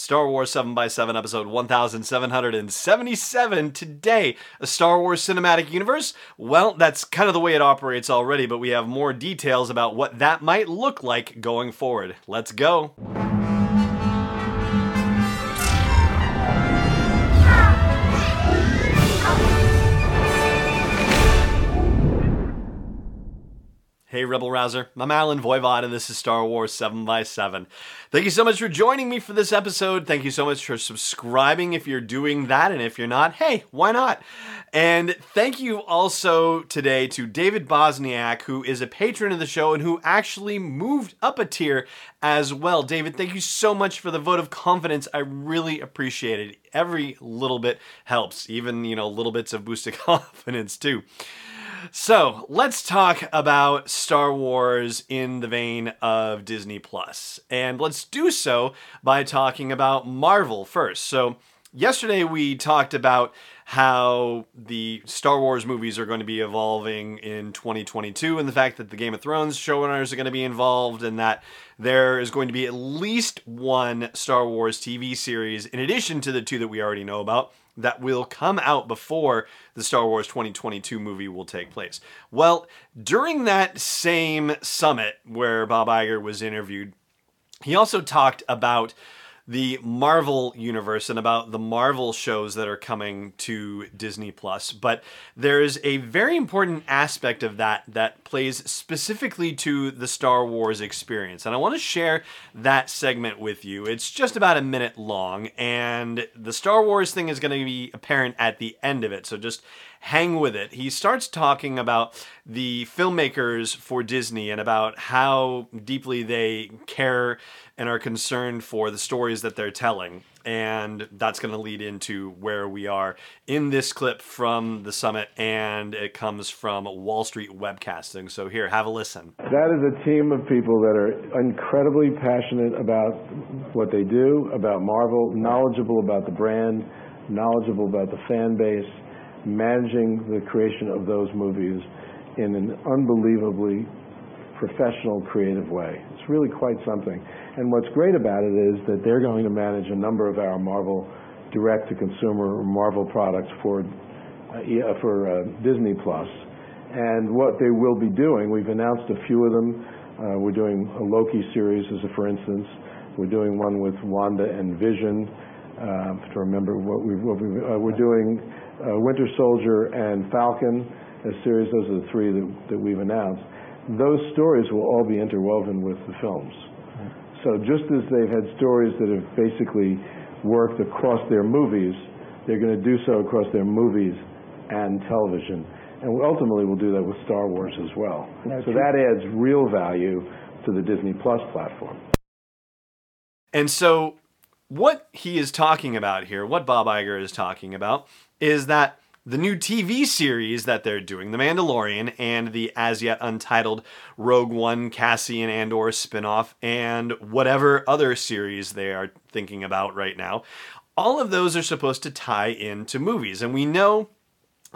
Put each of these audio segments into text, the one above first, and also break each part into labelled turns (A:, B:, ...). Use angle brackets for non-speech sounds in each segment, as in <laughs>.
A: Star Wars 7x7 episode 1777 today. A Star Wars cinematic universe? Well, that's kind of the way it operates already, but we have more details about what that might look like going forward. Let's go. Hey, Rebel Rouser. I'm Allen Voivod, and this is Star Wars 7 by 7 Thank you so much for joining me for this episode. Thank you so much for subscribing if you're doing that, and if you're not, hey, why not? And thank you also today to David Bosniak, who is a patron of the show and who actually moved up a tier as well. David, thank you so much for the vote of confidence. I really appreciate it. Every little bit helps, even, you know, little bits of boosted <laughs> confidence, too. So let's talk about Star Wars in the vein of Disney Plus, and let's do so by talking about Marvel first. So yesterday we talked about how the Star Wars movies are going to be evolving in 2022 and the fact that the Game of Thrones showrunners are going to be involved and that there is going to be at least one Star Wars TV series in addition to the two that we already know about that will come out before the Star Wars 2022 movie will take place. Well, during that same summit where Bob Iger was interviewed, he also talked about the Marvel universe and about the Marvel shows that are coming to Disney Plus. But there's a very important aspect of that that plays specifically to the Star Wars experience. And I want to share that segment with you. It's just about a minute long, and the Star Wars thing is going to be apparent at the end of it. So just hang with it. He starts talking about the filmmakers for Disney and about how deeply they care and are concerned for the stories that they're telling. And that's going to lead into where we are in this clip from the summit, and it comes from Wall Street Webcasting. So, here, have a listen.
B: That is a team of people that are incredibly passionate about what they do, about Marvel, knowledgeable about the brand, knowledgeable about the fan base managing the creation of those movies in an unbelievably professional, creative way. It's really quite something. And what's great about it is that they're going to manage a number of our Marvel direct-to-consumer Marvel products for uh, for uh, Disney Plus. And what they will be doing, we've announced a few of them. Uh, we're doing a Loki series, as a for instance. We're doing one with Wanda and Vision. Uh, to remember what we what we uh, we're doing uh, Winter Soldier and Falcon, a series. Those are the three that, that we've announced. Those stories will all be interwoven with the films. So just as they've had stories that have basically worked across their movies, they're going to do so across their movies and television. And ultimately, we'll do that with Star Wars as well. so that adds real value to the Disney Plus platform.
A: What he is talking about here, what Bob Iger is talking about, is that the new TV series that they're doing, The Mandalorian, and the as yet untitled Rogue One Cassian Andor spinoff, and whatever other series they are thinking about right now, all of those are supposed to tie into movies. And we know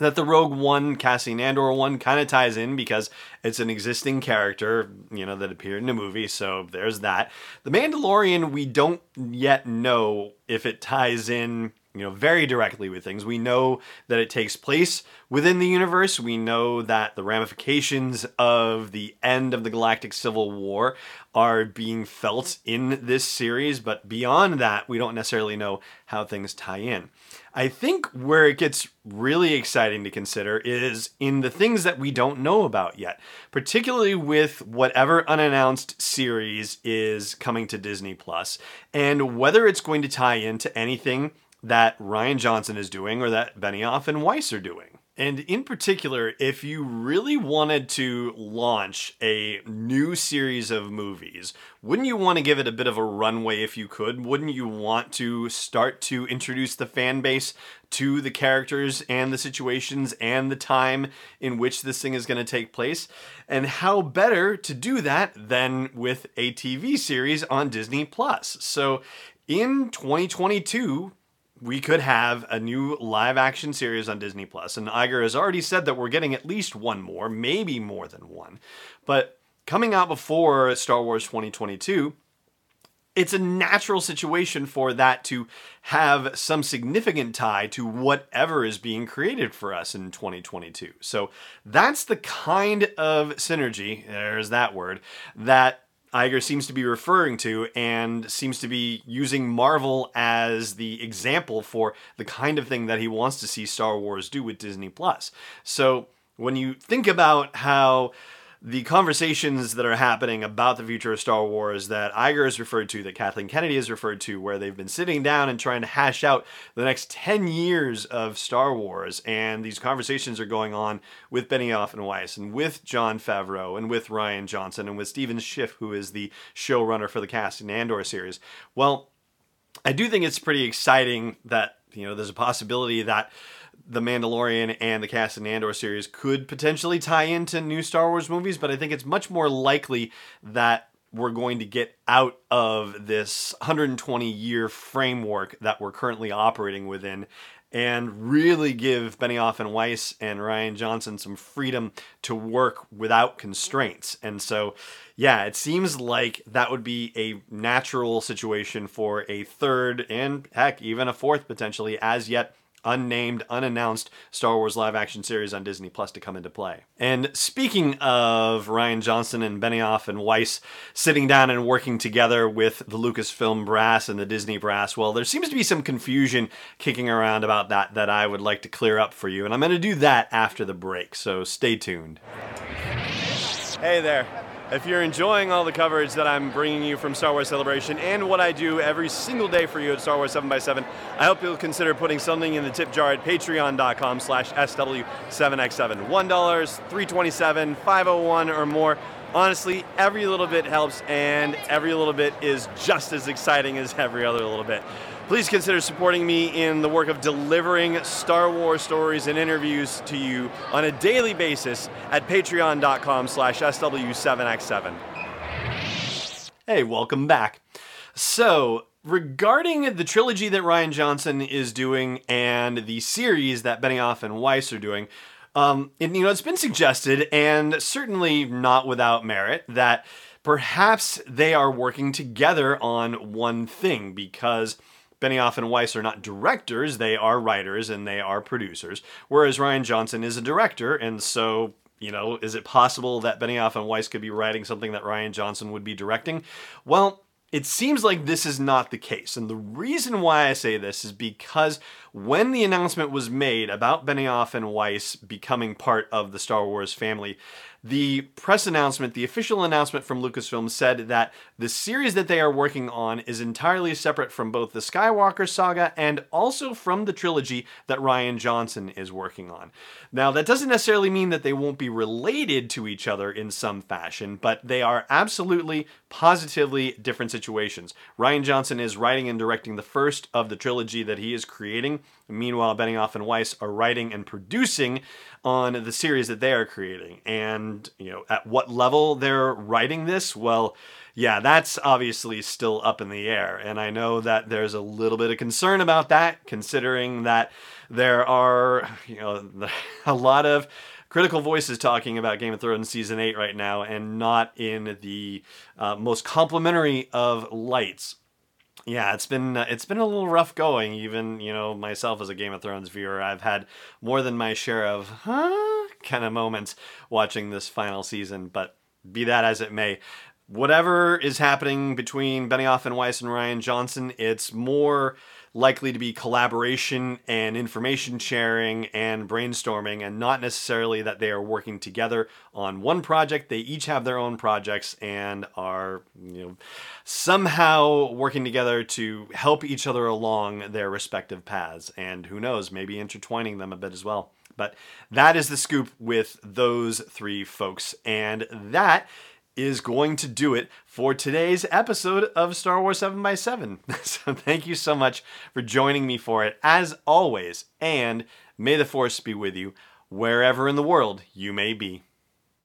A: that the Rogue One Cassian Andor one kind of ties in because it's an existing character, you know, that appeared in a movie. So there's that. The Mandalorian, we don't yet know if it ties in you know very directly with things. We know that it takes place within the universe. We know that the ramifications of the end of the Galactic Civil War are being felt in this series, but beyond that, we don't necessarily know how things tie in. I think where it gets really exciting to consider is in the things that we don't know about yet, particularly with whatever unannounced series is coming to Disney Plus and whether it's going to tie into anything that Rian Johnson is doing or that Benioff and Weiss are doing. And in particular, if you really wanted to launch a new series of movies, wouldn't you want to give it a bit of a runway if you could? Wouldn't you want to start to introduce the fan base to the characters and the situations and the time in which this thing is going to take place? And how better to do that than with a TV series on Disney Plus? So in 2022, we could have a new live action series on Disney Plus. And Iger has already said that we're getting at least one more, maybe more than one. But coming out before Star Wars 2022, it's a natural situation for that to have some significant tie to whatever is being created for us in 2022. So that's the kind of synergy, there's that word, that Iger seems to be referring to and seems to be using Marvel as the example for the kind of thing that he wants to see Star Wars do with Disney Plus. So when you think about how the conversations that are happening about the future of Star Wars that Iger has referred to, that Kathleen Kennedy has referred to, where they've been sitting down and trying to hash out the next 10 years of Star Wars. And these conversations are going on with Benioff and Weiss, and with Jon Favreau, and with Rian Johnson, and with Stephen Schiff, who is the showrunner for the Cassian Andor series. Well, I do think it's pretty exciting that, you know, there's a possibility that the Mandalorian and the Cassian Andor series could potentially tie into new Star Wars movies, but I think it's much more likely that we're going to get out of this 120 year framework that we're currently operating within and really give Benioff and Weiss and Rian Johnson some freedom to work without constraints. And so, yeah, it seems like that would be a natural situation for a third and heck, even a fourth potentially as yet unnamed, unannounced Star Wars live action series on Disney Plus to come into play. And speaking of Rian Johnson and Benioff and Weiss sitting down and working together with the Lucasfilm brass and the Disney brass, well, there seems to be some confusion kicking around about that that I would like to clear up for you. And I'm going to do that after the break, so stay tuned. Hey there. If you're enjoying all the coverage that I'm bringing you from Star Wars Celebration and what I do every single day for you at Star Wars 7x7, I hope you'll consider putting something in the tip jar at patreon.com slash SW7x7. $1, 327 501 or more. Honestly, every little bit helps and every little bit is just as exciting as every other little bit. Please consider supporting me in the work of delivering Star Wars stories and interviews to you on a daily basis at patreon.com slash SW7x7. Hey, welcome back. So, regarding the trilogy that Rian Johnson is doing and the series that Benioff and Weiss are doing, um, it, you know, it's been suggested, and certainly not without merit, that perhaps they are working together on one thing because Benioff and Weiss are not directors, they are writers and they are producers, whereas Rian Johnson is a director, and so you know, is it possible that Benioff and Weiss could be writing something that Rian Johnson would be directing? Well, it seems like this is not the case. And the reason why I say this is because when the announcement was made about Benioff and Weiss becoming part of the Star Wars family, the press announcement, the official announcement from Lucasfilm said that the series that they are working on is entirely separate from both the Skywalker saga and also from the trilogy that Rian Johnson is working on. Now, that doesn't necessarily mean that they won't be related to each other in some fashion, but they are absolutely, positively different situations. Rian Johnson is writing and directing the first of the trilogy that he is creating. Meanwhile, Benioff and Weiss are writing and producing on the series that they are creating. And, you know, at what level they're writing this, well, yeah, that's obviously still up in the air. And I know that there's a little bit of concern about that, considering that there are, you know, <laughs> a lot of critical voices talking about Game of Thrones season 8 right now and not in the uh, most complimentary of lights. Yeah, it's been uh, it's been a little rough going. Even you know myself as a Game of Thrones viewer, I've had more than my share of huh kind of moments watching this final season. But be that as it may, whatever is happening between Benioff and Weiss and Rian Johnson, it's more likely to be collaboration and information sharing and brainstorming, and not necessarily that they are working together on one project. They each have their own projects and are, you know, somehow working together to help each other along their respective paths. And who knows, maybe intertwining them a bit as well. But that is the scoop with those three folks. And that is going to do it for today's episode of Star Wars 7 by 7 <laughs> So thank you so much for joining me for it, as always, and may the Force be with you wherever in the world you may be.